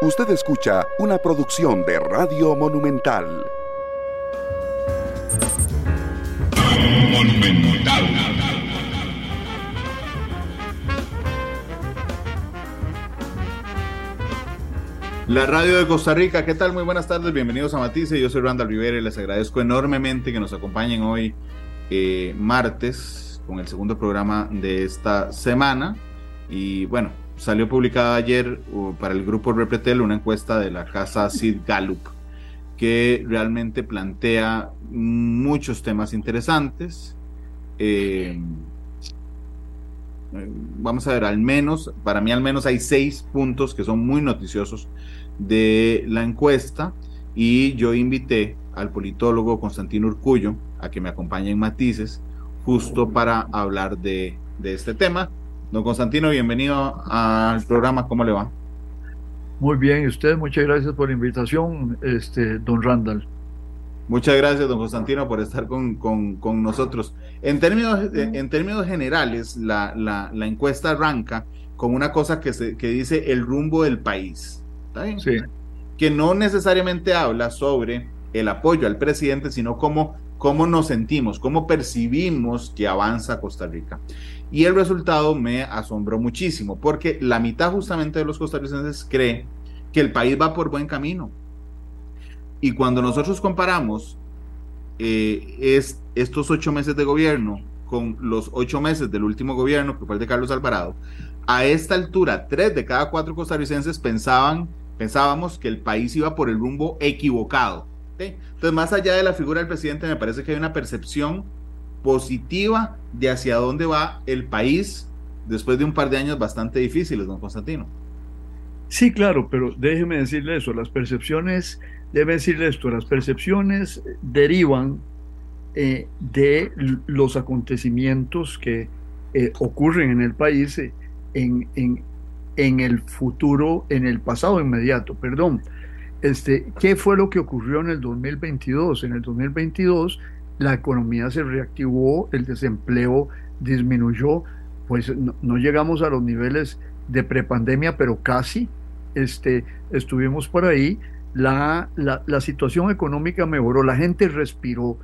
Usted escucha una producción de Radio Monumental. La radio de Costa Rica, ¿qué tal? Muy buenas tardes, bienvenidos a Matice. Yo soy Randall Rivera y les agradezco enormemente que nos acompañen hoy, eh, martes, con el segundo programa de esta semana. Y bueno, salió publicada ayer uh, para el grupo Repretel una encuesta de la casa Sid Gallup que realmente plantea muchos temas interesantes. Eh, vamos a ver, al menos, para mí al menos hay seis puntos que son muy noticiosos de la encuesta y yo invité al politólogo Constantino Urcullo a que me acompañe en Matices justo para hablar de, de este tema. Don Constantino, bienvenido al programa, ¿cómo le va? Muy bien, y usted, muchas gracias por la invitación, este, don Randall. Muchas gracias, don Constantino, por estar con, con, nosotros. En términos, en términos generales, la, la, la, encuesta arranca con una cosa que, se, que dice el rumbo del país. ¿Está bien? Sí. Que no necesariamente habla sobre el apoyo al presidente, sino cómo, cómo nos sentimos, cómo percibimos que avanza Costa Rica. Y el resultado me asombró muchísimo, porque la mitad justamente de los costarricenses cree que el país va por buen camino. Y cuando nosotros comparamos eh, es, estos ocho meses de gobierno con los ocho meses del último gobierno, que fue el de Carlos Alvarado, a esta altura, tres de cada cuatro costarricenses pensaban, pensábamos que el país iba por el rumbo equivocado. Entonces, más allá de la figura del presidente, me parece que hay una percepción positiva de hacia dónde va el país después de un par de años bastante difíciles, don Constantino. Sí, claro, pero déjeme decirle eso, las percepciones, debe decirle esto, las percepciones derivan eh, de los acontecimientos que eh, ocurren en el país eh, en, en, en, el futuro, en el pasado inmediato, perdón. Este, ¿Qué fue lo que ocurrió en el 2022? En el 2022 la economía se reactivó, el desempleo disminuyó, pues no, llegamos a los niveles de prepandemia, pero casi este, estuvimos por ahí. La, la, situación económica mejoró, la gente respiró.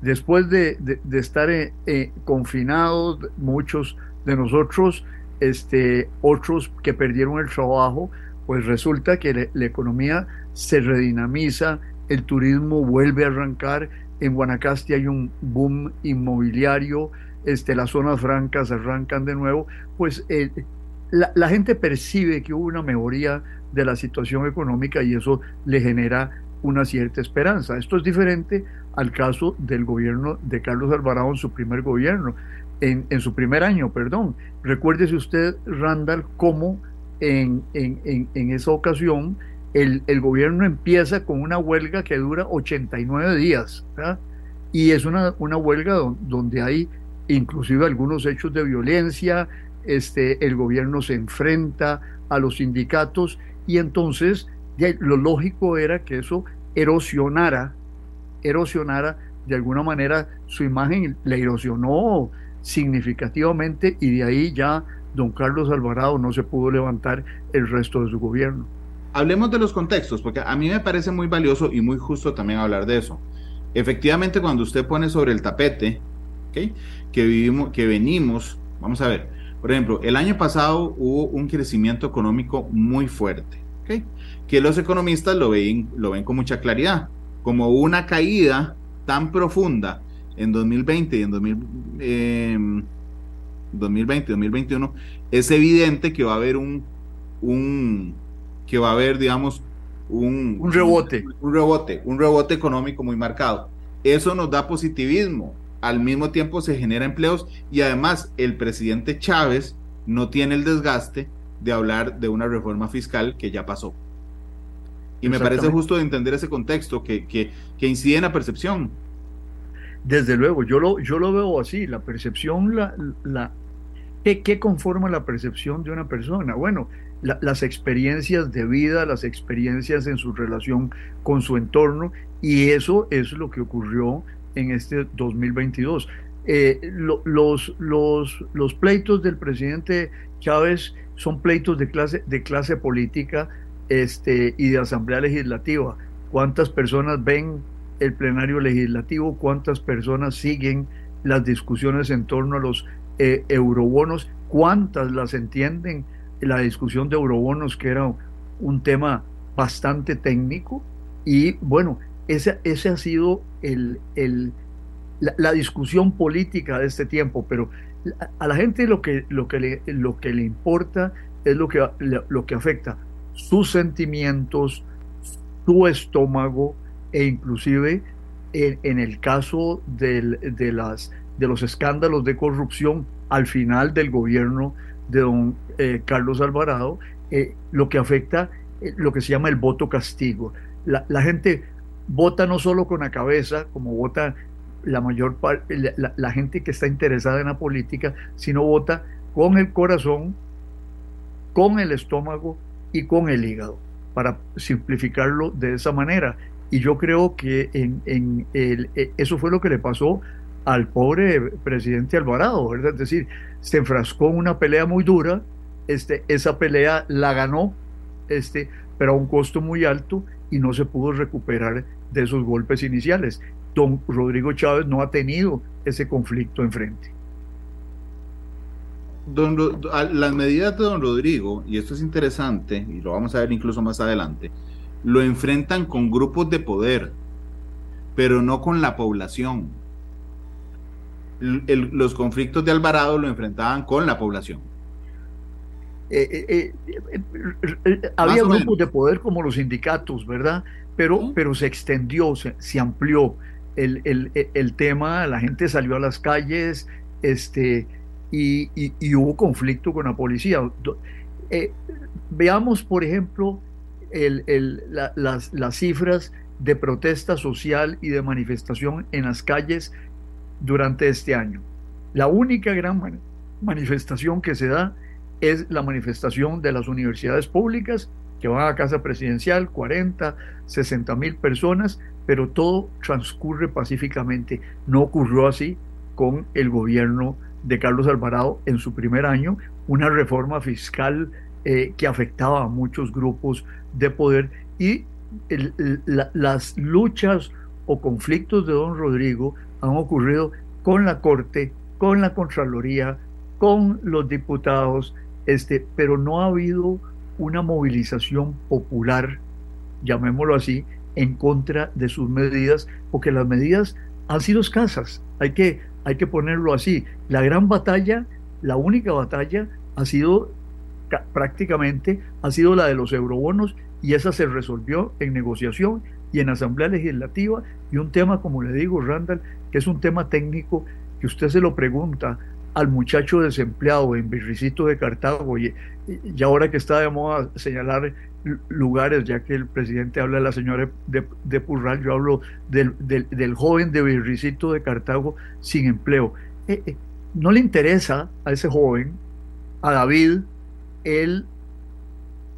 Después de, de, estar eh, eh, confinados, muchos de nosotros, este, otros que perdieron el trabajo, pues resulta que la economía se redinamiza, el turismo vuelve a arrancar, en Guanacaste hay un boom inmobiliario, este, las zonas francas arrancan de nuevo, pues eh, la, gente percibe que hubo una mejoría de la situación económica y eso le genera una cierta esperanza. Esto es diferente al caso del gobierno de Carlos Alvarado en su primer gobierno, en, en su primer año, perdón. Recuérdese usted, Randall, cómo en, en, en esa ocasión el, gobierno empieza con una huelga que dura 89 días, y es una, una huelga donde hay inclusive algunos hechos de violencia, este, el gobierno se enfrenta a los sindicatos y entonces lo lógico era que eso erosionara, erosionara de alguna manera su imagen, le erosionó significativamente y de ahí ya don Carlos Alvarado no se pudo levantar el resto de su gobierno. Hablemos de los contextos, porque a mí me parece muy valioso y muy justo también hablar de eso. Efectivamente, cuando usted pone sobre el tapete que vivimos, que venimos, vamos a ver, por ejemplo, el año pasado hubo un crecimiento económico muy fuerte, que los economistas lo ven, lo ven con mucha claridad, como una caída tan profunda en 2020 y en 2020, 2021, em, es evidente que va a haber un, un, que va a haber, digamos, un, un rebote. Un, rebote, un rebote económico muy marcado. Eso nos da positivismo. Al mismo tiempo se genera empleos y además el presidente Chávez no tiene el desgaste de hablar de una reforma fiscal que ya pasó. Y me parece justo de entender ese contexto que, que, que, incide en la percepción. Desde luego, yo lo, yo lo veo así, la percepción, la, la, ¿qué, ¿qué conforma la percepción de una persona? Bueno, las experiencias de vida, las experiencias en su relación con su entorno, y eso es lo que ocurrió en este 2022. Eh, los, los, los pleitos del presidente Chávez son pleitos de clase, de clase política este, y de Asamblea Legislativa. ¿Cuántas personas ven el plenario legislativo? ¿Cuántas personas siguen las discusiones en torno a los eh, eurobonos? ¿Cuántas las entienden? La discusión de eurobonos, que era un tema bastante técnico. Y bueno, ese, ese ha sido el, el, la, discusión política de este tiempo, pero a la gente lo que, lo que, le, lo que le importa es lo que, lo que afecta sus sentimientos, su estómago e inclusive en, el caso de, las, de los escándalos de corrupción al final del gobierno de don eh, Carlos Alvarado, eh, lo que afecta eh, lo que se llama el voto castigo. La, la, gente vota no solo con la cabeza, como vota la mayor parte, la, la gente que está interesada en la política, sino vota con el corazón, con el estómago y con el hígado, para simplificarlo de esa manera. Y yo creo que en, en el, eso fue lo que le pasó al pobre presidente Alvarado. Es decir, se enfrascó en una pelea muy dura, este, esa pelea la ganó, este, pero a un costo muy alto y no se pudo recuperar de esos golpes iniciales. Don Rodrigo Chávez no ha tenido ese conflicto enfrente las medidas de don Rodrigo, y esto es interesante, y lo vamos a ver incluso más adelante, lo enfrentan con grupos de poder, pero no con la población. Los conflictos de Alvarado lo enfrentaban con la población. Eh, eh, eh, había grupos de poder como los sindicatos, ¿verdad? Pero, pero se extendió, se, se amplió el, el, el, tema, la gente salió a las calles, este, y, hubo conflicto con la policía. Veamos, por ejemplo, las, las cifras de protesta social y de manifestación en las calles durante este año. La única gran manifestación que se da es la manifestación de las universidades públicas que van a casa presidencial, 40, 60 mil personas, pero todo transcurre pacíficamente. No ocurrió así con el gobierno de Carlos Alvarado en su primer año, una reforma fiscal eh, que afectaba a muchos grupos de poder y las luchas o conflictos de don Rodrigo han ocurrido con la Corte, con la Contraloría, con los diputados, este, pero no ha habido una movilización popular, llamémoslo así, en contra de sus medidas, porque las medidas han sido escasas. Hay que hay que ponerlo así. La gran batalla, la única batalla, ha sido prácticamente, ha sido la de los eurobonos y esa se resolvió en negociación y en asamblea legislativa y un tema, como le digo, Randall, que es un tema técnico que usted se lo pregunta al muchacho desempleado en Virricito de Cartago y, ahora que está de moda señalar lugares, ya que el presidente habla de la señora de, de Purral, yo hablo del, del, joven de Virricito de Cartago sin empleo. Eh, eh, no le interesa a ese joven, a David, el,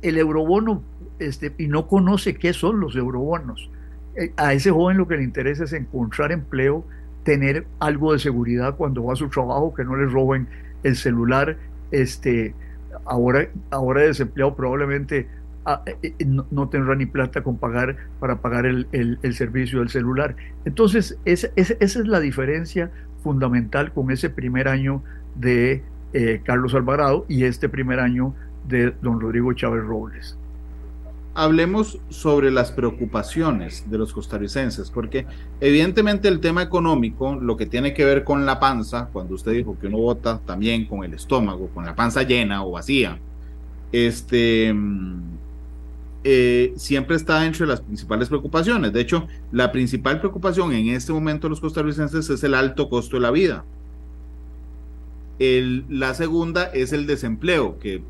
el eurobono este, y no conoce qué son los eurobonos. Eh, a ese joven lo que le interesa es encontrar empleo, tener algo de seguridad cuando va a su trabajo, que no le roben el celular. Este, ahora, ahora desempleado probablemente Ah, eh, eh, no, tendrá ni plata con pagar para pagar el, servicio del celular. Entonces, esa, es la diferencia fundamental con ese primer año de Carlos Alvarado y este primer año de don Rodrigo Chávez Robles. Hablemos sobre las preocupaciones de los costarricenses, porque evidentemente el tema económico, lo que tiene que ver con la panza, cuando usted dijo que uno vota también con el estómago, con la panza llena o vacía, este, eh, siempre está entre las principales preocupaciones. De hecho, la principal preocupación en este momento de los costarricenses es el alto costo de la vida. la segunda es el desempleo, que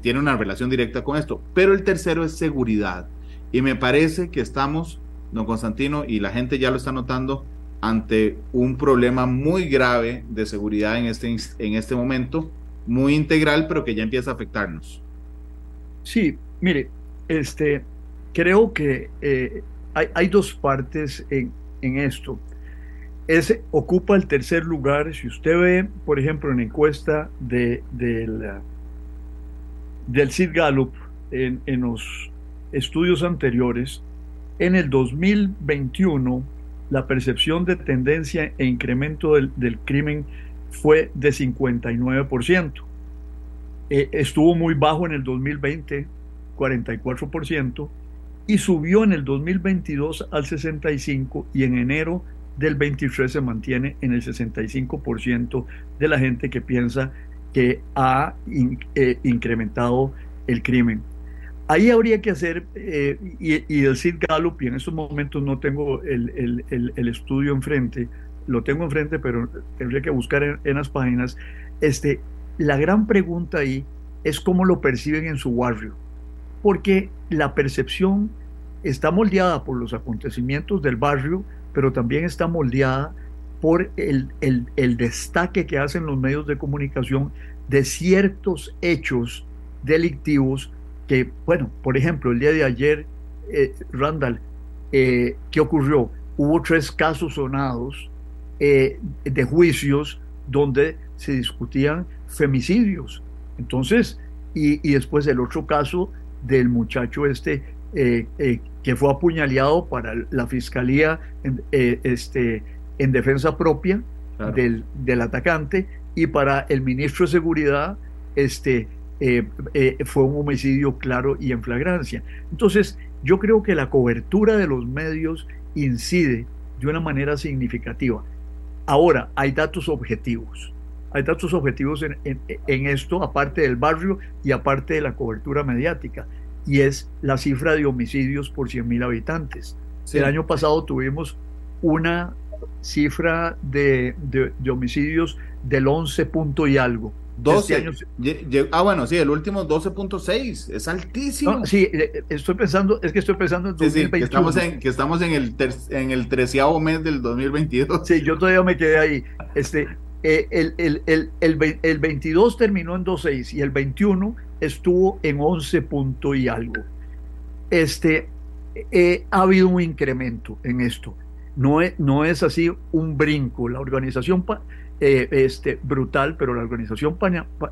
tiene una relación directa con esto. Pero el tercero es seguridad. Y me parece que estamos, don Constantino, y la gente ya lo está notando, ante un problema muy grave de seguridad en este, en este momento, muy integral, pero que ya empieza a afectarnos. Sí, mire, este, creo que eh, hay, dos partes en, esto. Ese ocupa el tercer lugar. Si usted ve, por ejemplo, en la encuesta de, del, del Sid Gallup, en, en los estudios anteriores, en el 2021 la percepción de tendencia e incremento del, del crimen fue de 59%. Eh, estuvo muy bajo en el 2020, 44%, y subió en el 2022 al 65% y en enero del 23 se mantiene en el 65% de la gente que piensa que ha eh, incrementado el crimen. Ahí habría que hacer, eh, y, decir Gallup, y en estos momentos no tengo el, estudio enfrente, lo tengo enfrente, pero tendría que buscar en, las páginas. Este, la gran pregunta ahí es cómo lo perciben en su barrio, porque la percepción está moldeada por los acontecimientos del barrio, pero también está moldeada por el, el destaque que hacen los medios de comunicación de ciertos hechos delictivos que, bueno, por ejemplo, el día de ayer, eh, Randall, eh, ¿qué ocurrió? Hubo tres casos sonados eh, de juicios donde se discutían femicidios. Entonces, y, después el otro caso del muchacho este que fue apuñaleado para la fiscalía este, en defensa propia del, del atacante y para el ministro de Seguridad este, eh, eh, fue un homicidio claro y en flagrancia. Entonces, yo creo que la cobertura de los medios incide de una manera significativa. Ahora, hay datos objetivos. Hay datos objetivos en, esto, aparte del barrio y aparte de la cobertura mediática, y es la cifra de homicidios por 100.000 habitantes. El año pasado tuvimos una cifra de, de homicidios del 11 punto y algo 12 este años. Ah, bueno, sí, el último 12.6, es altísimo. sí, eh, eh, estoy pensando, es que estoy pensando en 2021. que estamos en, que estamos en el, en el treceavo mes del 2022. Sí, yo todavía me quedé ahí. Este, eh, el, el, el, el, el 22 terminó en 2.6 y el 21 estuvo en 11 punto y algo. Este, ha habido un incremento en esto. No es, no es así un brinco. La organización eh, este, brutal, pero la Organización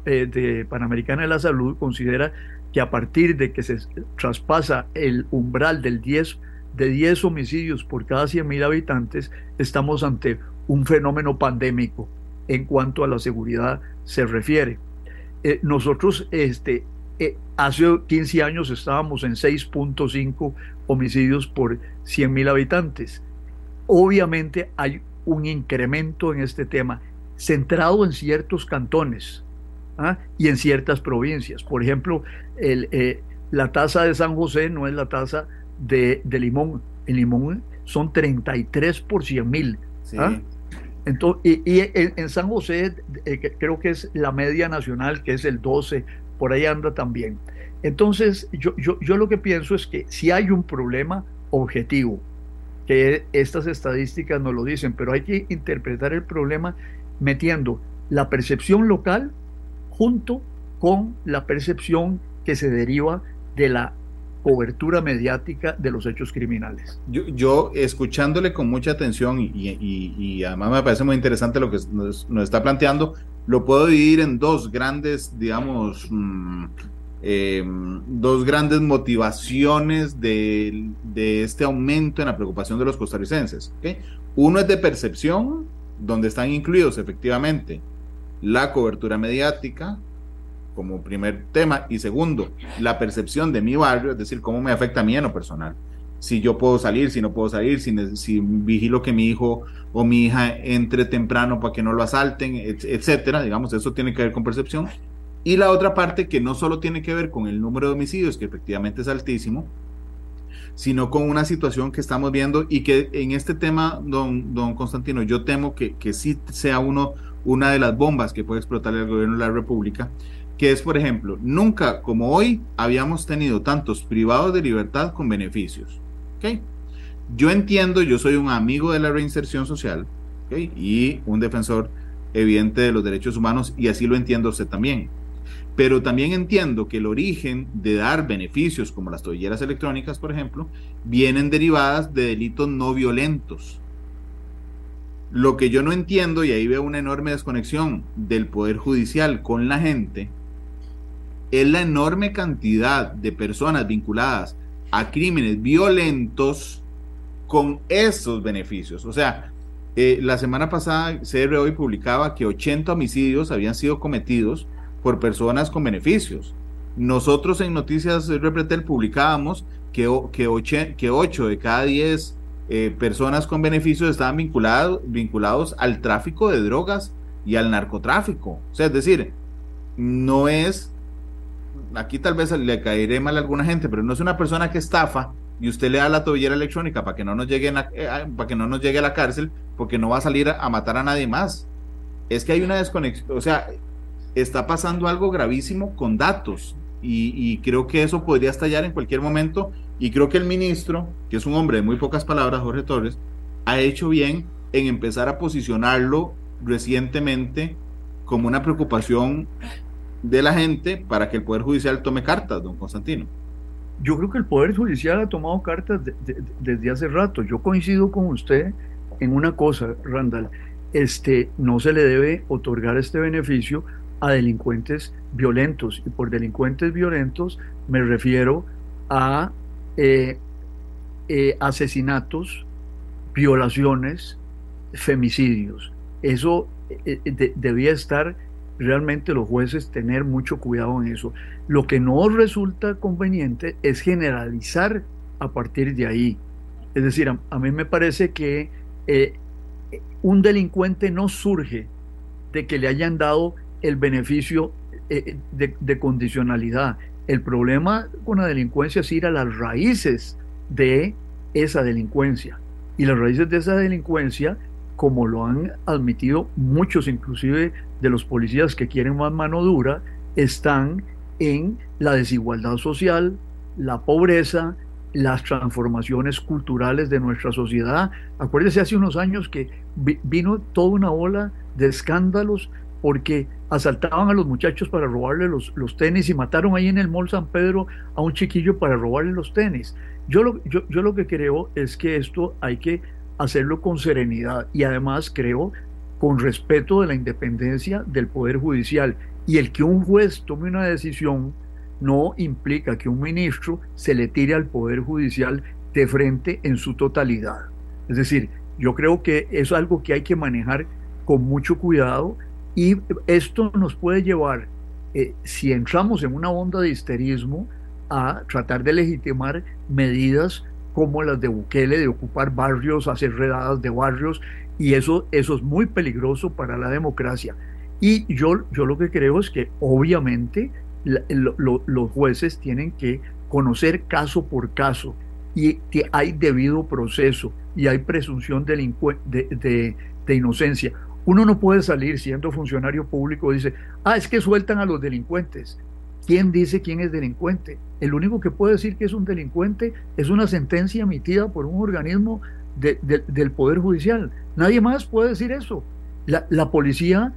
eh, de Panamericana de la Salud considera que a partir de que se traspasa el umbral del 10, de 10 homicidios por cada 100.000 habitantes, estamos ante un fenómeno pandémico en cuanto a la seguridad se refiere. Eh, nosotros este, hace 15 años estábamos en 6.5 homicidios por 100.000 habitantes. Obviamente hay un incremento en este tema centrado en ciertos cantones ¿ah? y en ciertas provincias. Por ejemplo, el, eh, la tasa de San José no es la tasa de, de Limón. En Limón son 33 por 100 mil. ¿ah? Entonces, y, en, San José eh, creo que es la media nacional, que es el 12, por ahí anda también. Entonces, yo, yo, yo lo que pienso es que si hay un problema objetivo, que estas estadísticas nos lo dicen, pero hay que interpretar el problema metiendo la percepción local junto con la percepción que se deriva de la cobertura mediática de los hechos criminales. Yo, escuchándole con mucha atención y, además me parece muy interesante lo que nos, está planteando, lo puedo dividir en dos grandes, digamos, em, dos grandes motivaciones de, este aumento en la preocupación de los costarricenses. Uno es de percepción donde están incluidos efectivamente la cobertura mediática como primer tema y segundo, la percepción de mi barrio, es decir, cómo me afecta a mí en lo personal. Si yo puedo salir, si no puedo salir, si, si vigilo que mi hijo o mi hija entre temprano para que no lo asalten, etcétera, digamos, eso tiene que ver con percepción. Y la otra parte que no solo tiene que ver con el número de homicidios, que efectivamente es altísimo, sino con una situación que estamos viendo y que en este tema, don, don Constantino, yo temo que, que sí sea uno, una de las bombas que puede explotar el gobierno de la República, que es, por ejemplo, nunca como hoy habíamos tenido tantos privados de libertad con beneficios. ¿okay? Yo entiendo, yo soy un amigo de la reinserción social y un defensor evidente de los derechos humanos y así lo entiendo usted también. Pero también entiendo que el origen de dar beneficios, como las tobilleras electrónicas, por ejemplo, vienen derivadas de delitos no violentos. Lo que yo no entiendo, y ahí veo una enorme desconexión del Poder Judicial con la gente, es la enorme cantidad de personas vinculadas a crímenes violentos con esos beneficios. O sea, eh, la semana pasada CR hoy publicaba que 80 homicidios habían sido cometidos por personas con beneficios. Nosotros en Noticias Repretel publicábamos que, que, que 8 de cada 10 eh, personas con beneficios estaban vinculados, vinculados al tráfico de drogas y al narcotráfico. O sea, es decir, no es, aquí tal vez le caeré mal a alguna gente, pero no es una persona que estafa y usted le da la tobillera electrónica para que no nos llegue, eh, para que no nos llegue a la cárcel, porque no va a salir a, matar a nadie más. Es que hay una desconexión, o sea, está pasando algo gravísimo con datos y, creo que eso podría estallar en cualquier momento y creo que el ministro, que es un hombre de muy pocas palabras, Jorge Torres, ha hecho bien en empezar a posicionarlo recientemente como una preocupación de la gente para que el Poder Judicial tome cartas, don Constantino. Yo creo que el Poder Judicial ha tomado cartas desde hace rato. Yo coincido con usted en una cosa, Randall. Este, no se le debe otorgar este beneficio a delincuentes violentos. Y por delincuentes violentos me refiero a eh, eh, asesinatos, violaciones, femicidios. Eso eh, debía estar realmente los jueces tener mucho cuidado en eso. Lo que no resulta conveniente es generalizar a partir de ahí. Es decir, a, mí me parece que un delincuente no surge de que le hayan dado el beneficio de, condicionalidad. El problema con la delincuencia es ir a las raíces de esa delincuencia. Y las raíces de esa delincuencia, como lo han admitido muchos, inclusive de los policías que quieren más mano dura, están en la desigualdad social, la pobreza, las transformaciones culturales de nuestra sociedad. Acuérdese hace unos años que vino toda una ola de escándalos porque asaltaban a los muchachos para robarle los, los, tenis y mataron ahí en el Mall San Pedro a un chiquillo para robarle los tenis. Yo lo, yo, yo lo que creo es que esto hay que hacerlo con serenidad y además creo con respeto de la independencia del Poder Judicial. Y el que un juez tome una decisión no implica que un ministro se le tire al Poder Judicial de frente en su totalidad. Es decir, yo creo que es algo que hay que manejar con mucho cuidado y esto nos puede llevar, eh, si entramos en una onda de histerismo, a tratar de legitimar medidas como las de Bukele, de ocupar barrios, hacer redadas de barrios, y eso, eso es muy peligroso para la democracia. Y yo, yo lo que creo es que obviamente los jueces tienen que conocer caso por caso y que hay debido proceso y hay presunción de, de, de inocencia. Uno no puede salir siendo funcionario público y dice, ah, es que sueltan a los delincuentes. ¿Quién dice quién es delincuente? El único que puede decir que es un delincuente es una sentencia emitida por un organismo del Poder Judicial. Nadie más puede decir eso. La, policía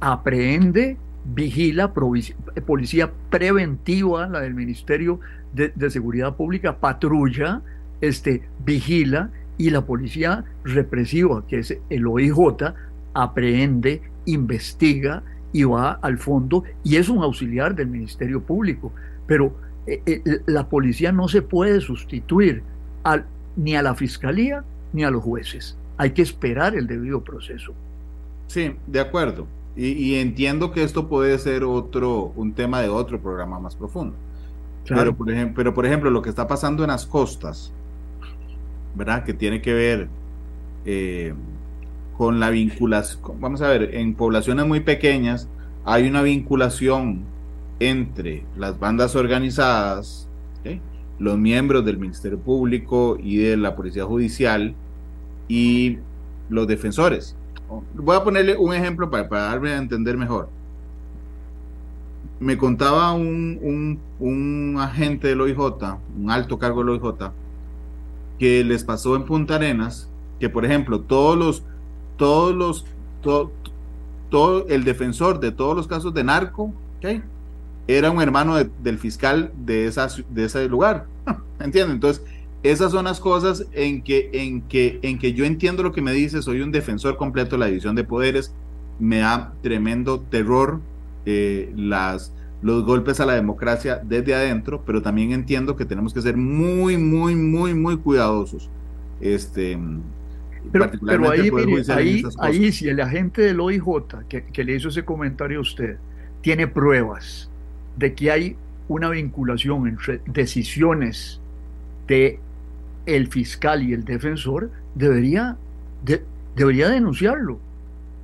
aprehende, vigila, policía preventiva, la del Ministerio de, de, Seguridad Pública, patrulla, este, vigila, y la policía represiva, que es el OIJ, aprehende, investiga y va al fondo y es un auxiliar del Ministerio Público. Pero eh, eh, la policía no se puede sustituir al, ni a la fiscalía ni a los jueces. Hay que esperar el debido proceso. Sí, de acuerdo. Y, entiendo que esto puede ser otro, un tema de otro programa más profundo. Pero, por ejemplo, pero por ejemplo, lo que está pasando en las costas, ¿verdad? Que tiene que ver eh, con la vinculación, vamos a ver, en poblaciones muy pequeñas hay una vinculación entre las bandas organizadas, los miembros del Ministerio Público y de la Policía Judicial y los defensores. Voy a ponerle un ejemplo para, darme a entender mejor. Me contaba un, un, un agente del OIJ, un alto cargo del OIJ, que les pasó en Punta Arenas que, por ejemplo, todos los todos los, todo, el defensor de todos los casos de narco, era un hermano del fiscal de, esa, de ese lugar. ¿Entienden? Entonces, esas son las cosas en que, en, que, en que yo entiendo lo que me dice, soy un defensor completo de la división de poderes, me da tremendo terror eh, las, los golpes a la democracia desde adentro, pero también entiendo que tenemos que ser muy, muy, muy, muy cuidadosos. Este, pero, pero ahí, ahí, ahí, si el agente del OIJ que, que le hizo ese comentario a usted tiene pruebas de que hay una vinculación entre decisiones de el fiscal y el defensor, debería, debería denunciarlo.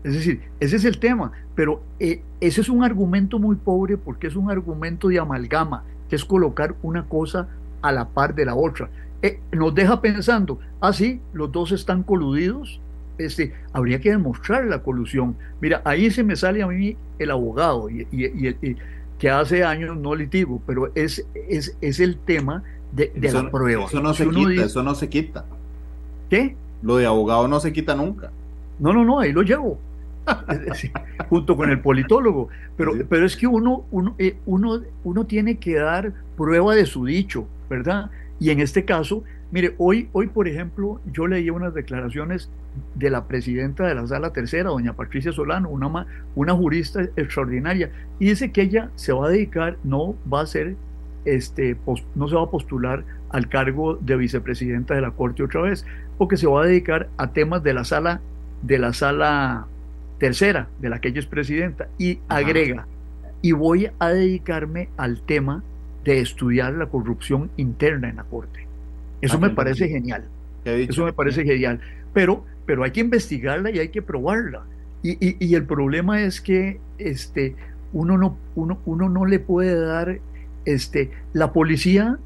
Es decir, ese es el tema, pero eh, ese es un argumento muy pobre porque es un argumento de amalgama, que es colocar una cosa a la par de la otra. Eh, nos deja pensando, ah, sí, los dos están coludidos, este, habría que demostrar la colusión. Mira, ahí se me sale a mí el abogado, y, que hace años no litigo, pero es, es, es el tema de, la prueba. Eso no se quita, eso no se quita. ¿Qué? Lo de abogado no se quita nunca. No, no, no, ahí lo llevo. junto con el politólogo. Pero, pero es que uno, uno, eh, uno, uno tiene que dar prueba de su dicho, ¿verdad? Y en este caso, mire, hoy, hoy por ejemplo, yo leí unas declaraciones de la presidenta de la sala tercera, doña Patricia Solano, una, una jurista extraordinaria, y dice que ella se va a dedicar, no va a ser, este, no se va a postular al cargo de vicepresidenta de la Corte otra vez, porque se va a dedicar a temas de la sala, de la sala tercera, de la que ella es presidenta, y agrega, y voy a dedicarme al tema de estudiar la corrupción interna en la Corte. Eso ah, me parece genial. Eso me parece genial. Pero, pero hay que investigarla y hay que probarla. Y, y, el problema es que este, uno, no, uno, uno no le puede dar, este, la policía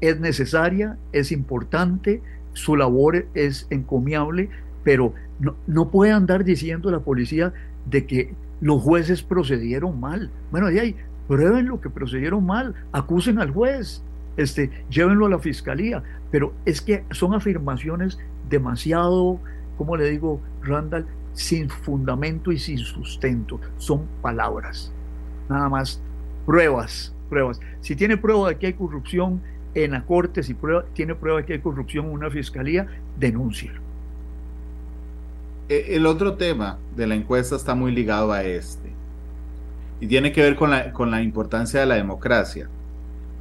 es necesaria, es importante, su labor es encomiable, pero no, no puede andar diciendo la policía de que los jueces procedieron mal. Bueno, ahí hay, prueben lo que procedieron mal, acusen al juez, este, llévenlo a la fiscalía. Pero es que son afirmaciones demasiado, como le digo, Randall, sin fundamento y sin sustento. Son palabras, nada más pruebas, pruebas. Si tiene prueba de que hay corrupción en la corte, si prueba, tiene prueba de que hay corrupción en una fiscalía, denúncielo. E, el otro tema de la encuesta está muy ligado a este y tiene que ver con la, con la importancia de la democracia.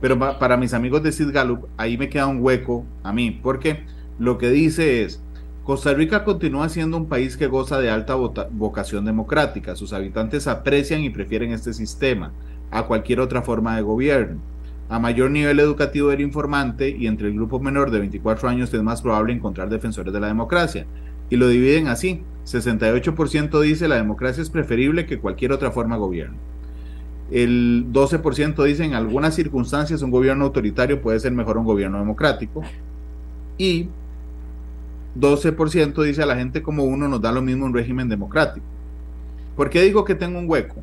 Pero para mis amigos de Sid Gallup, ahí me queda un hueco a mí, porque lo que dice es, Costa Rica continúa siendo un país que goza de alta vocación democrática. Sus habitantes aprecian y prefieren este sistema a cualquier otra forma de gobierno. A mayor nivel educativo del informante y entre el grupo menor de 24 años es más probable encontrar defensores de la democracia. Y lo dividen así. 68% dice la democracia es preferible que cualquier otra forma de gobierno. El 12% dice en algunas circunstancias un gobierno autoritario puede ser mejor un gobierno democrático. Y 12% dice a la gente como uno nos da lo mismo un régimen democrático. ¿Por qué digo que tengo un hueco?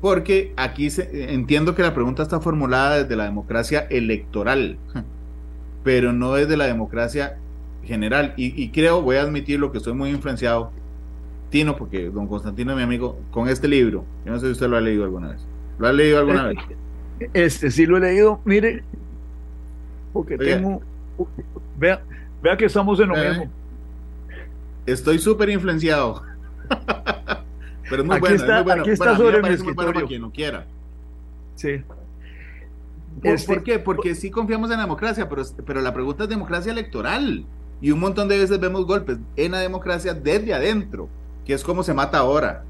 Porque aquí entiendo que la pregunta está formulada desde la democracia electoral, pero no desde la democracia general. Y, creo, voy a admitir lo que estoy muy influenciado, Tino, porque don Constantino es mi amigo, con este libro. Yo no sé si usted lo ha leído alguna vez. ¿Lo ha leído alguna vez? Este sí lo he leído, mire, porque tengo. Vea, vea que estamos en lo mismo. Estoy súper influenciado. Pero es muy bueno, está, es muy bueno. Aquí está sobre mi escritorio. para quien no quiera. Sí. ¿Por, este, qué? Porque sí confiamos en la democracia, pero, pero la pregunta es democracia electoral. Y un montón de veces vemos golpes en la democracia desde adentro, que es como se mata ahora.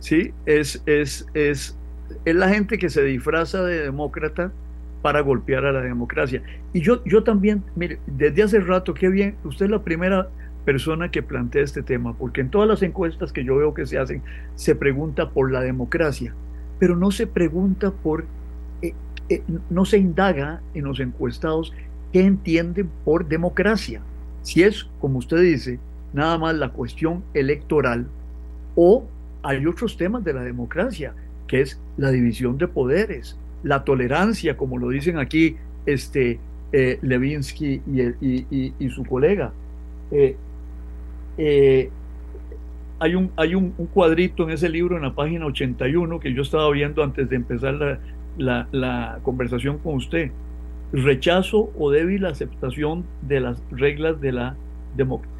Sí, es, es, es, es la gente que se disfraza de demócrata para golpear a la democracia. Y yo, yo también, mire, desde hace rato, qué bien, usted es la primera persona que plantea este tema, porque en todas las encuestas que yo veo que se hacen, se pregunta por la democracia, pero no se pregunta por, eh, eh, no se indaga en los encuestados qué entienden por democracia. Si es, como usted dice, nada más la cuestión electoral o hay otros temas de la democracia, que es la división de poderes, la tolerancia, como lo dicen aquí este, eh, Levinsky y, su colega. Eh, eh, hay, un, hay un, cuadrito en ese libro, en la página 81, que yo estaba viendo antes de empezar la, la conversación con usted, rechazo o débil aceptación de las reglas de la democracia.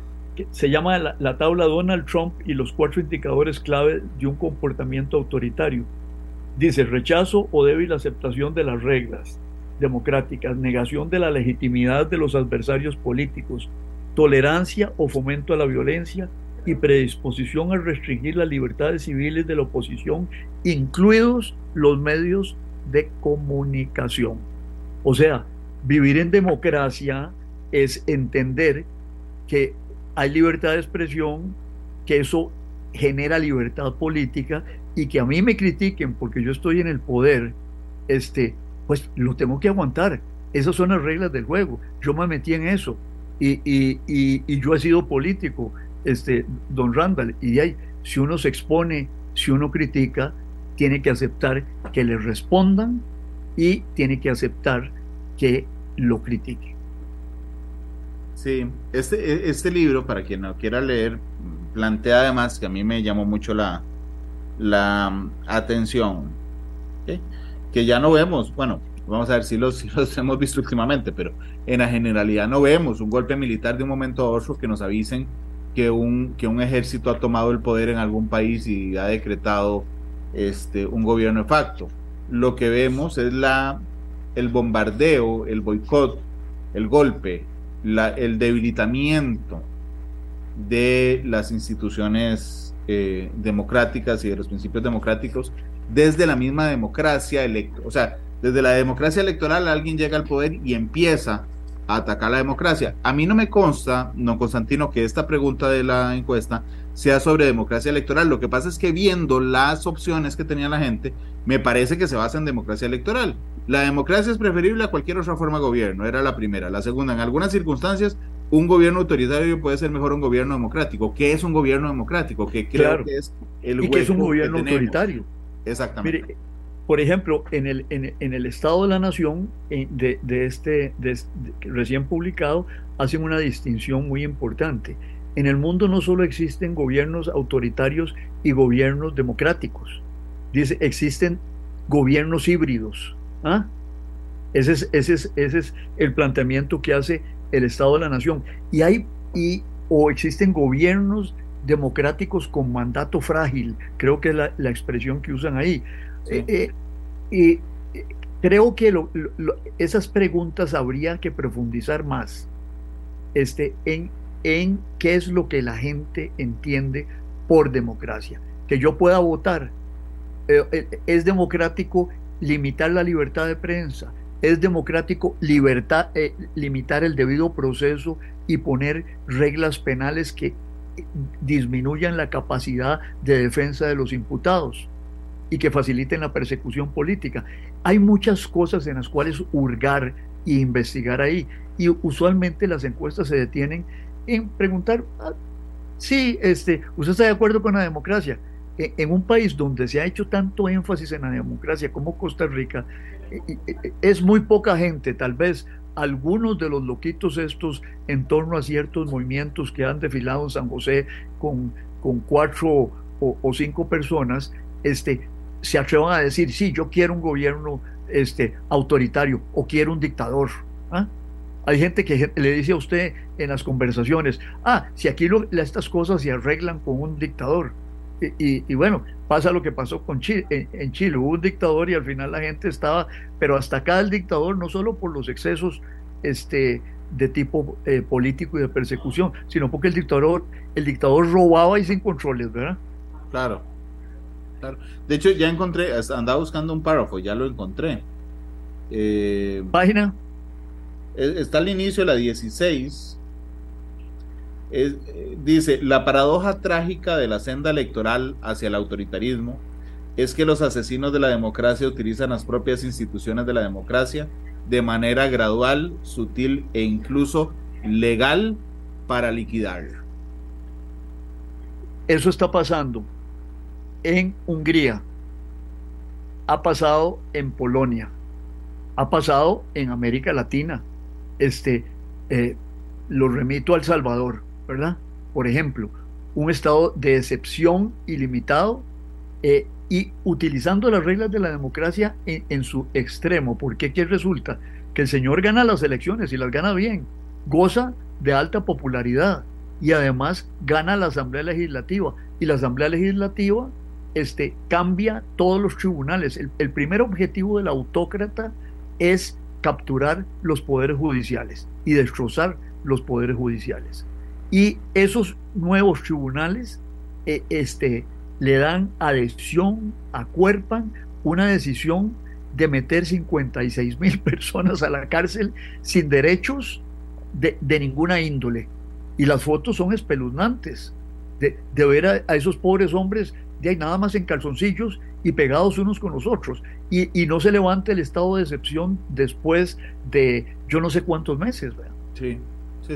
Se llama la, tabla Donald Trump y los cuatro indicadores clave de un comportamiento autoritario. Dice rechazo o débil aceptación de las reglas democráticas, negación de la legitimidad de los adversarios políticos, tolerancia o fomento a la violencia y predisposición a restringir las libertades civiles de la oposición, incluidos los medios de comunicación. O sea, vivir en democracia es entender que hay libertad de expresión, que eso genera libertad política y que a mí me critiquen porque yo estoy en el poder, este, pues lo tengo que aguantar. Esas son las reglas del juego. Yo me metí en eso y, y, y, yo he sido político, este, don Randall, y ahí, si uno se expone, si uno critica, tiene que aceptar que le respondan y tiene que aceptar que lo critiquen. Sí, este, e, este libro, para quien no quiera leer, plantea además que a mí me llamó mucho la, la mm, atención, que ya no vemos, bueno, vamos a ver si los, los hemos visto últimamente, pero en la generalidad no vemos un golpe militar de un momento a otro que nos avisen que un, que un ejército ha tomado el poder en algún país y ha decretado este, un gobierno de facto. Lo que vemos es la, el bombardeo, el boicot, el golpe, la, el debilitamiento de las instituciones eh, democráticas y de los principios democráticos desde la misma democracia electoral. O sea, desde la democracia electoral alguien llega al poder y empieza a atacar la democracia. A mí no me consta, no Constantino, que esta pregunta de la encuesta sea sobre democracia electoral. Lo que pasa es que viendo las opciones que tenía la gente, me parece que se basa en democracia electoral. La democracia es preferible a cualquier otra forma de gobierno, era la primera. La segunda, en algunas circunstancias, un gobierno autoritario puede ser mejor un gobierno democrático. ¿Qué es un gobierno democrático? Que creo que es el ¿Y qué es un gobierno autoritario? Exactamente. por ejemplo, en el, en, el Estado de la Nación, de, este, recién publicado, hacen una distinción muy importante. En el mundo no solo existen gobiernos autoritarios y gobiernos democráticos. Dice, existen gobiernos híbridos. ¿ah? Ese, es, ese, es, ese es el planteamiento que hace el Estado de la Nación. Y hay, y, o existen gobiernos democráticos con mandato frágil, creo que es la, expresión que usan ahí. Eh, eh, y creo que esas preguntas habría que profundizar más este, en, en qué es lo que la gente entiende por democracia. Que yo pueda votar. Eh, es democrático limitar la libertad de prensa. Es democrático libertad, limitar el debido proceso y poner reglas penales que disminuyan la capacidad de defensa de los imputados y que faciliten la persecución política. Hay muchas cosas en las cuales hurgar e investigar ahí y usualmente las encuestas se detienen en preguntar, ah, sí, este, ¿usted está de acuerdo con la democracia? E, en un país donde se ha hecho tanto énfasis en la democracia como Costa Rica, e, e, es muy poca gente, tal vez algunos de los loquitos estos en torno a ciertos movimientos que han desfilado en San José con, con cuatro o, cinco personas, este, se atrevan a decir, sí, yo quiero un gobierno este, autoritario o quiero un dictador. ¿ah? Hay gente que le dice a usted en las conversaciones, ah, si aquí estas cosas se arreglan con un dictador. Y, bueno, pasa lo que pasó con Chile, en, Chile. Hubo un dictador y al final la gente estaba, pero hasta acá el dictador, no solo por los excesos este, de tipo eh, político y de persecución, sino porque el dictador, el dictador robaba y sin controles, ¿verdad? Claro, claro. De hecho, ya encontré, andaba buscando un párrafo, ya lo encontré. Eh, Página. E, está al inicio de la 16 eh, dice, la paradoja trágica de la senda electoral hacia el autoritarismo es que los asesinos de la democracia utilizan las propias instituciones de la democracia de manera gradual, sutil e incluso legal para liquidarla. Eso está pasando en Hungría, ha pasado en Polonia, ha pasado en América Latina. Este, eh, lo remito al Salvador. ¿Verdad? Por ejemplo, un estado de excepción ilimitado eh, y utilizando las reglas de la democracia en, su extremo, porque ¿qué resulta? Que el señor gana las elecciones y las gana bien, goza de alta popularidad y además gana la Asamblea Legislativa. Y la Asamblea Legislativa este, cambia todos los tribunales. El, primer objetivo del autócrata es capturar los poderes judiciales y destrozar los poderes judiciales. Y esos nuevos tribunales eh, este, le dan adhesión, acuerpan una decisión de meter 56 mil personas a la cárcel sin derechos de, ninguna índole. Y las fotos son espeluznantes de, ver a, esos pobres hombres de ahí nada más en calzoncillos y pegados unos con los otros. Y, no se levanta el estado de excepción después de yo no sé cuántos meses. Sí,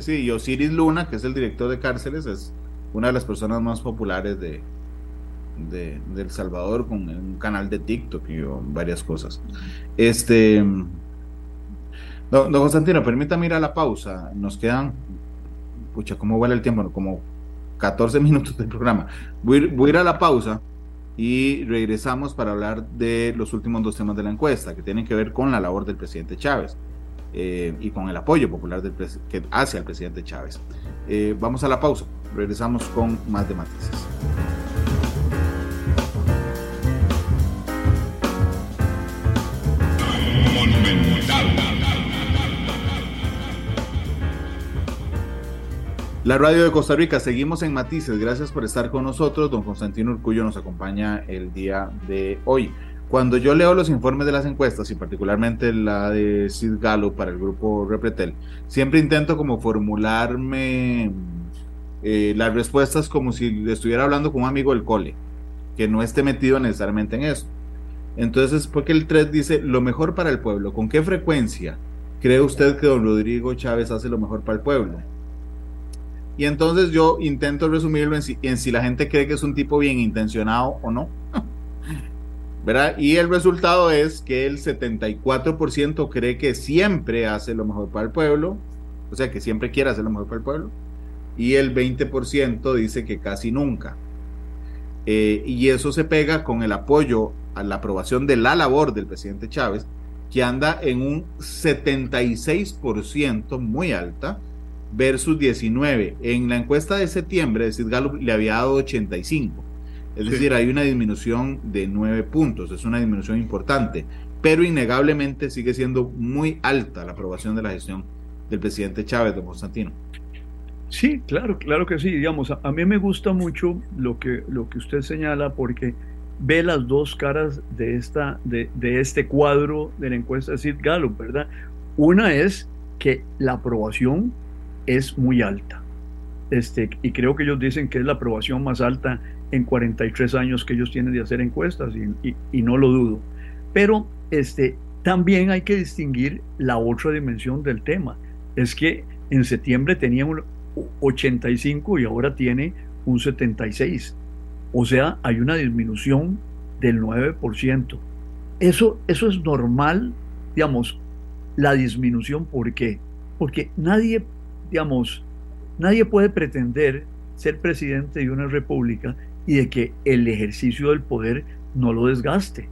sí, sí. Y Osiris Luna, que es el director de cárceles, es una de las personas más populares de, de, El Salvador con un canal de TikTok y varias cosas. Este. Don, Constantino, permítame ir a la pausa. Nos quedan. Pucha, ¿cómo vale el tiempo? Como 14 minutos del programa. Voy a ir a la pausa y regresamos para hablar de los últimos dos temas de la encuesta, que tienen que ver con la labor del presidente Chávez eh, y con el apoyo popular que hacia el presidente Chávez. Eh, vamos a la pausa, regresamos con más de matices. La radio de Costa Rica, seguimos en Matices. Gracias por estar con nosotros. Don Constantino Urcullo nos acompaña el día de hoy. Cuando yo leo los informes de las encuestas y particularmente la de Sid Galo para el grupo Repretel, siempre intento como formularme eh, las respuestas como si estuviera hablando con un amigo del cole, que no esté metido necesariamente en eso. Entonces, porque el 3 dice lo mejor para el pueblo. ¿Con qué frecuencia cree usted que don Rodrigo Chávez hace lo mejor para el pueblo? Y entonces yo intento resumirlo en si la gente cree que es un tipo bien intencionado o no. Y el resultado es que el 74% cree que siempre hace lo mejor para el pueblo, o sea, que siempre quiere hacer lo mejor para el pueblo, y el 20% dice que casi nunca. Eh, y eso se pega con el apoyo a la aprobación de la labor del presidente Chávez, que anda en un 76% muy alta, versus 19. En la encuesta de septiembre, Sid Gallup le había dado 85. Es decir, hay una disminución de 9 puntos, es una disminución importante, pero innegablemente sigue siendo muy alta la aprobación de la gestión del presidente Chávez de Constantino. Sí, claro, claro que sí. Digamos, a, mí me gusta mucho lo que, lo que usted señala porque ve las dos caras de, esta, de, de este cuadro de la encuesta de Sid Gallup, ¿verdad? Una es que la aprobación es muy alta. Este, y creo que ellos dicen que es la aprobación más alta en 43 años que ellos tienen de hacer encuestas, y, no lo dudo. Pero este, también hay que distinguir la otra dimensión del tema. Es que en septiembre tenía un 85 y ahora tiene un 76. O sea, hay una disminución del 9%. Eso, eso es normal, digamos, la disminución. ¿Por qué? Porque nadie digamos, nadie puede pretender ser presidente de una república y de que el ejercicio del poder no lo desgaste.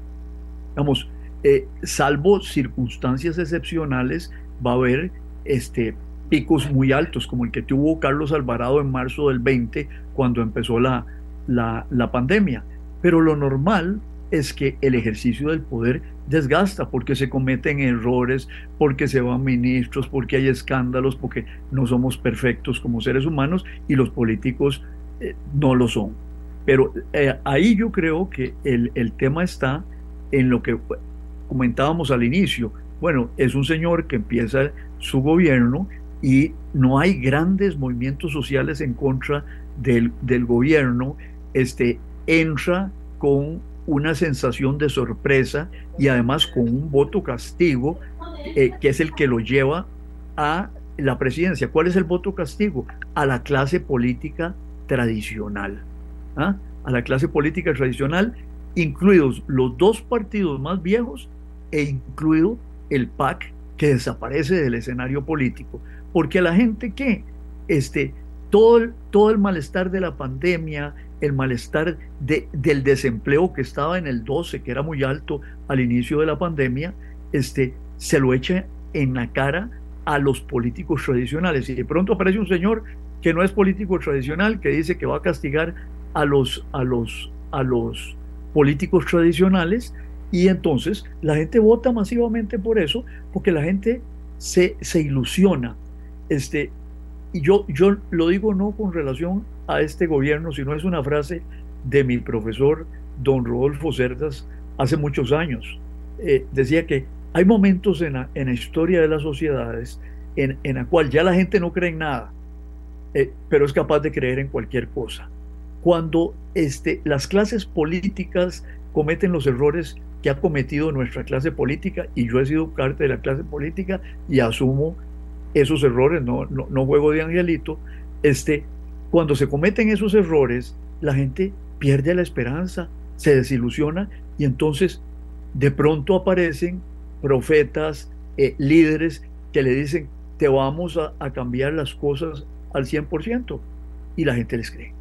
Digamos, eh, salvo circunstancias excepcionales, va a haber este, picos muy altos, como el que tuvo Carlos Alvarado en marzo del 20, cuando empezó la, la, la pandemia. Pero lo normal es que el ejercicio del poder desgasta porque se cometen errores, porque se van ministros, porque hay escándalos, porque no somos perfectos como seres humanos y los políticos eh, no lo son. Pero eh, ahí yo creo que el, el tema está en lo que comentábamos al inicio. Bueno, es un señor que empieza su gobierno y no hay grandes movimientos sociales en contra del, del gobierno. Este, entra con una sensación de sorpresa y además con un voto castigo eh, que es el que lo lleva a la presidencia. ¿Cuál es el voto castigo? A la clase política tradicional. ¿Ah? A la clase política tradicional, incluidos los dos partidos más viejos e incluido el PAC que desaparece del escenario político. Porque la gente que, este, todo todo el malestar de la pandemia, el malestar de, del desempleo que estaba en el 12, que era muy alto al inicio de la pandemia, este, se lo echa en la cara a los políticos tradicionales. Y de pronto aparece un señor que no es político tradicional, que dice que va a castigar a los, a los, a los políticos tradicionales y entonces la gente vota masivamente por eso porque la gente se, se ilusiona. Este, y yo, yo lo digo no con relación a este gobierno, sino es una frase de mi profesor don Rodolfo Cerdas hace muchos años. Eh, decía que hay momentos en la, en la, historia de las sociedades en, en la cual ya la gente no cree en nada, eh, pero es capaz de creer en cualquier cosa. Cuando este, las clases políticas cometen los errores que ha cometido nuestra clase política, y yo he sido parte de la clase política y asumo esos errores, no, no, no juego de angelito, este, cuando se cometen esos errores, la gente pierde la esperanza, se desilusiona y entonces de pronto aparecen profetas, eh, líderes que le dicen, te vamos a, cambiar las cosas al 100% y la gente les cree.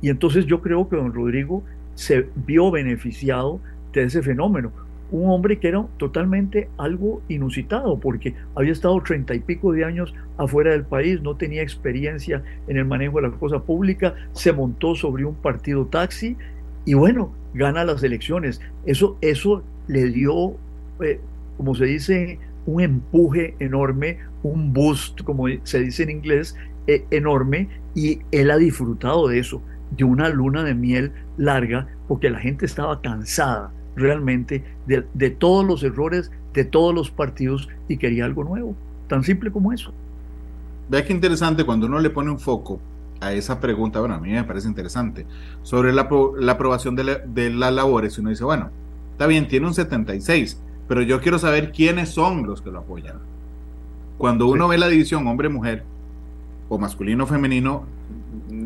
Y entonces yo creo que don Rodrigo se vio beneficiado de ese fenómeno. Un hombre que era totalmente algo inusitado porque había estado treinta y pico de años afuera del país, no tenía experiencia en el manejo de la cosa pública, se montó sobre un partido taxi y bueno, gana las elecciones. Eso, eso le dio, eh, como se dice, un empuje enorme, un boost, como se dice en inglés, eh, enorme, y él ha disfrutado de eso, de una luna de miel larga, porque la gente estaba cansada realmente de, de todos los errores de todos los partidos y quería algo nuevo, tan simple como eso. Vea qué interesante cuando uno le pone un foco a esa pregunta, bueno, a mí me parece interesante, sobre la, la aprobación de, la, de, las labores, uno dice, bueno, está bien, tiene un 76, pero yo quiero saber quiénes son los que lo apoyan. Cuando uno sí. ve la división hombre-mujer, o masculino-femenino,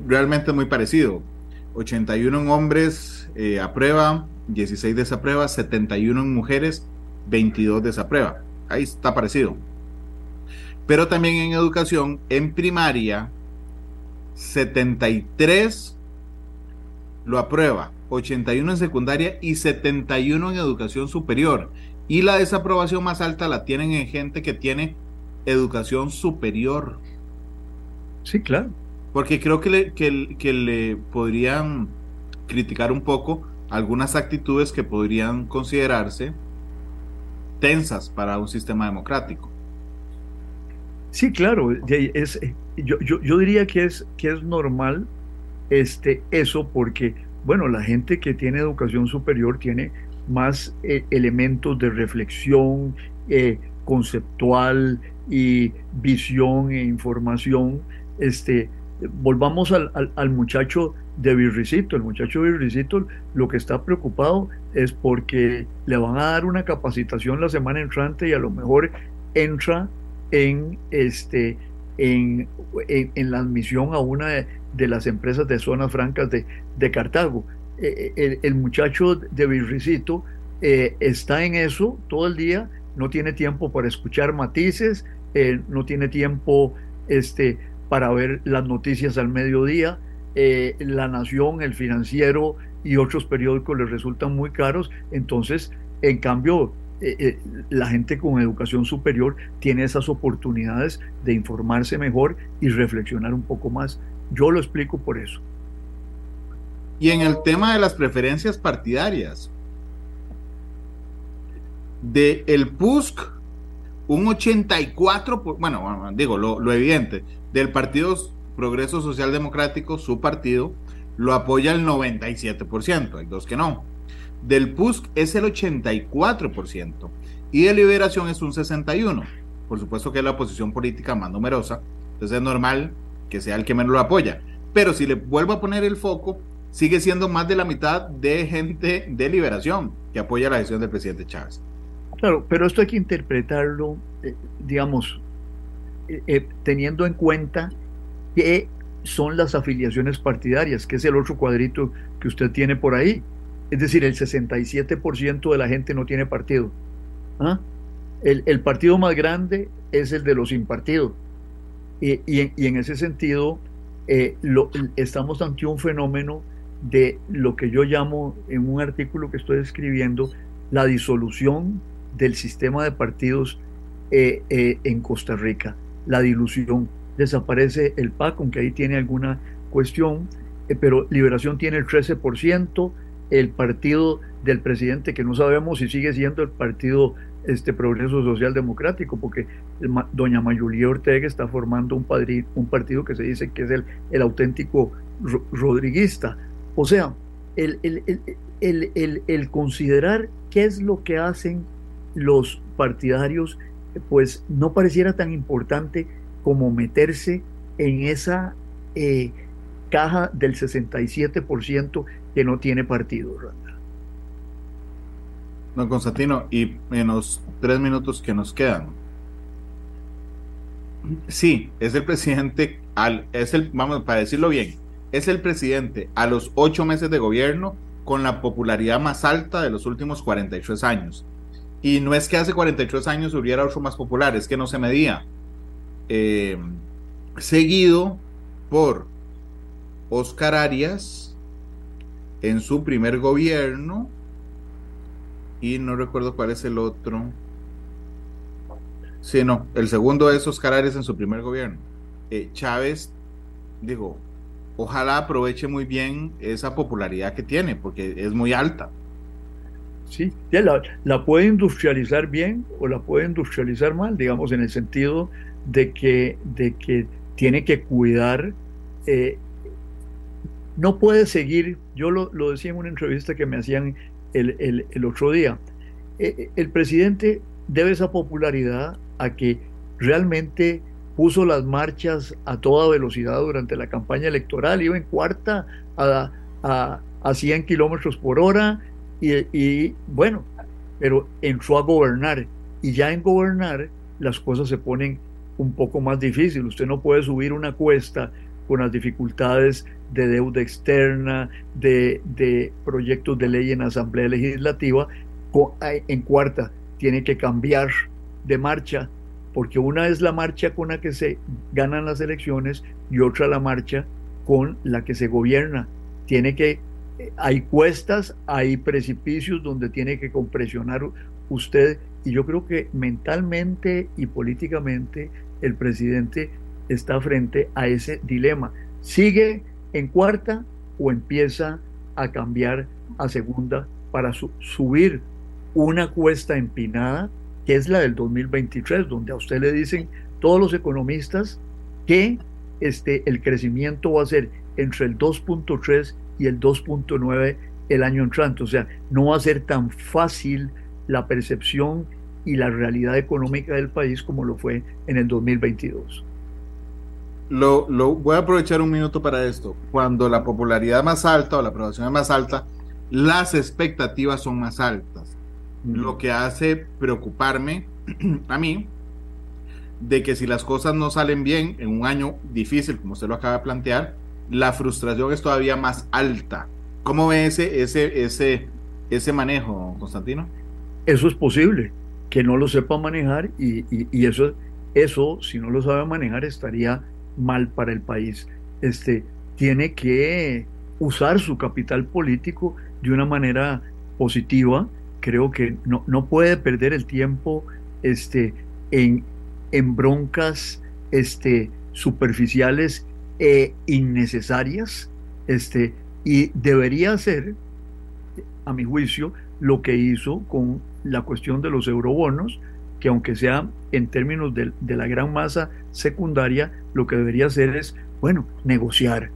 realmente muy parecido. 81 en hombres eh, aprueba, 16 desaprueba, 71 en mujeres, 22 desaprueba. Ahí está parecido. Pero también en educación, en primaria, 73 lo aprueba, 81 en secundaria y 71 en educación superior. Y la desaprobación más alta la tienen en gente que tiene educación superior. Sí, claro. Porque creo que le, que, le podrían criticar un poco algunas actitudes que podrían considerarse tensas para un sistema democrático. Sí, claro, es, yo, yo, yo, diría que es, que es normal este, eso porque, bueno, la gente que tiene educación superior tiene más eh, elementos de reflexión eh, conceptual y visión e información. Este, volvamos al, al, muchacho de Virricito. El muchacho de Virricito lo que está preocupado es porque le van a dar una capacitación la semana entrante y a lo mejor entra en, este, en, en, la admisión a una de, las empresas de zonas francas de, de Cartago. Eh, el, el, muchacho de Virricito eh, está en eso todo el día, no tiene tiempo para escuchar matices, eh, no tiene tiempo este, para ver las noticias al mediodía. Eh, La Nación, El Financiero y otros periódicos les resultan muy caros, entonces, en cambio, eh, eh, la gente con educación superior tiene esas oportunidades de informarse mejor y reflexionar un poco más. Yo lo explico por eso. Y en el tema de las preferencias partidarias, de el PUSC, un 84, por, bueno, digo lo, evidente, del Partido Progreso Social Democrático, su partido, lo apoya el 97%, hay dos que no. Del PUSC es el 84% y de Liberación es un 61%. Por supuesto que es la oposición política más numerosa, entonces es normal que sea el que menos lo apoya. Pero si le vuelvo a poner el foco, sigue siendo más de la mitad de gente de Liberación que apoya la decisión del presidente Chávez. Claro, pero esto hay que interpretarlo, eh, digamos, eh, eh, teniendo en cuenta que son las afiliaciones partidarias, que es el otro cuadrito que usted tiene por ahí. Es decir, el 67% de la gente no tiene partido. ¿Ah? El, el, partido más grande es el de los sin partido. Y, y, en ese sentido, estamos ante un fenómeno de lo que yo llamo en un artículo que estoy escribiendo, la disolución del sistema de partidos eh, eh, en Costa Rica, la dilución. Desaparece el PAC, aunque ahí tiene alguna cuestión, pero Liberación tiene el 13%, el partido del presidente, que no sabemos si sigue siendo el partido este Progreso Social Democrático, porque doña Mayulía Ortega está formando un, un partido que se dice que es el, el auténtico rodriguista. O sea, el, el, el, considerar qué es lo que hacen los partidarios, pues no pareciera tan importante como meterse en esa eh, caja del 67% que no tiene partido, Don Constantino, y en los tres minutos que nos quedan. Sí, es el presidente, al, es el, vamos, para decirlo bien, es el presidente a los ocho meses de gobierno con la popularidad más alta de los últimos 43 años. Y no es que hace 43 años hubiera otro más popular, es que no se medía. Eh, seguido por Oscar Arias en su primer gobierno, y no recuerdo cuál es el otro. Sí, no, el segundo es Oscar Arias en su primer gobierno. Eh, Chávez, digo, ojalá aproveche muy bien esa popularidad que tiene, porque es muy alta. Sí, la, la puede industrializar bien o la puede industrializar mal, digamos, en el sentido de que, de que tiene que cuidar, eh, no puede seguir, yo lo, lo, decía en una entrevista que me hacían el, otro día. Eh, eh, el presidente debe esa popularidad a que realmente puso las marchas a toda velocidad durante la campaña electoral, iba en cuarta a, a, 100 kilómetros por hora y, y, bueno, pero entró a gobernar y ya en gobernar las cosas se ponen un poco más difíciles. Usted no puede subir una cuesta con las dificultades de deuda externa, de, proyectos de ley en Asamblea Legislativa, en cuarta tiene que cambiar de marcha, porque una es la marcha con la que se ganan las elecciones y otra la marcha con la que se gobierna. Tiene que, eh, hay cuestas, hay precipicios donde tiene que compresionar usted, y yo creo que mentalmente y políticamente el presidente está frente a ese dilema. Sigue en cuarta o empieza a cambiar a segunda para subir una cuesta empinada que es la del 2023, donde a usted le dicen todos los economistas que este, el crecimiento va a ser entre el 2.3 y el 2.9 el año entrante. O sea, no va a ser tan fácil la percepción y la realidad económica del país como lo fue en el 2022 lo, lo, voy a aprovechar un minuto para esto. Cuando la popularidad más alta o la aprobación es más alta, las expectativas son más altas. Lo que hace preocuparme a mí de que si las cosas no salen bien en un año difícil, como usted lo acaba de plantear, la frustración es todavía más alta. ¿Cómo ve ese, ese, ese, ese manejo, Constantino? Eso es posible, que no lo sepa manejar y, y, eso, eso, si no lo sabe manejar, estaría mal para el país. Este, tiene que usar su capital político de una manera positiva. Creo que no, no puede perder el tiempo este, en, en broncas este, superficiales e innecesarias. Este, y debería hacer, a mi juicio, lo que hizo con la cuestión de los eurobonos, que aunque sea en términos de, la gran masa secundaria, lo que debería hacer es, bueno, negociar.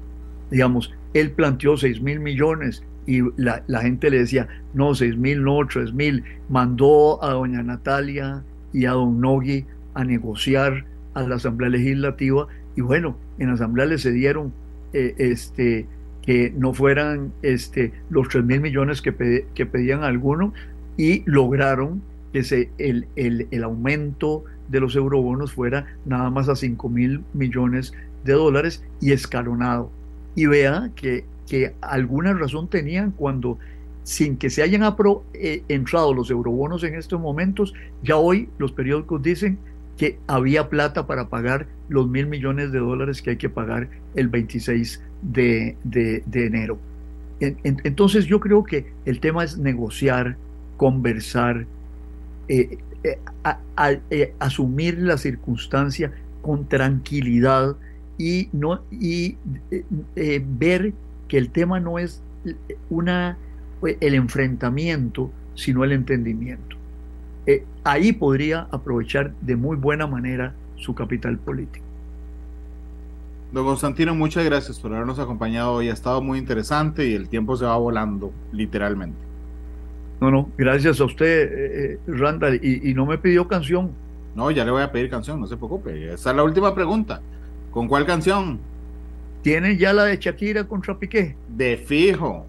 Digamos, él planteó 6 mil millones y la, gente le decía, no, 6 mil, no, 3 mil. Mandó a doña Natalia y a don Nogui a negociar a la Asamblea Legislativa y bueno, en la Asamblea le cedieron eh, este, que no fueran este, los 3 mil millones que, pedían algunos y lograron que el, el, aumento de los eurobonos fuera nada más a 5 mil millones de dólares y escalonado. Y vea que, que alguna razón tenían cuando, sin que se hayan eh, entrado los eurobonos en estos momentos, ya hoy los periódicos dicen que había plata para pagar los mil millones de dólares que hay que pagar el 26 de, de, enero. entonces yo creo que el tema es negociar, conversar, eh, eh, eh, asumir la circunstancia con tranquilidad y, no, y ver que el tema no es una el enfrentamiento, sino el entendimiento. Eh, ahí podría aprovechar de muy buena manera su capital político. Don Constantino, muchas gracias por habernos acompañado hoy. Ha estado muy interesante y el tiempo se va volando, literalmente. No, no, gracias a usted, eh, eh, Randall. Y, no me pidió canción. No, ya le voy a pedir canción, no se preocupe. Esa es la última pregunta. ¿Con cuál canción? ¿Tiene ya la de Shakira contra Piqué? De fijo.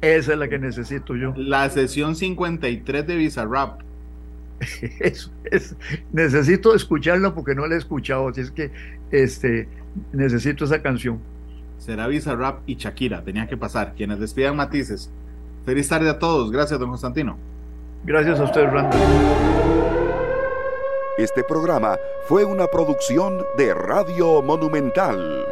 Esa es la que necesito yo. La sesión 53 de Bizarrap. Eso, es, necesito escucharla porque no la he escuchado, así es que este, necesito esa canción. Será Bizarrap y Shakira, tenía que pasar. Quienes despidan matices. Feliz tarde a todos. Gracias, don Constantino. Gracias a usted, Randall. Este programa fue una producción de Radio Monumental.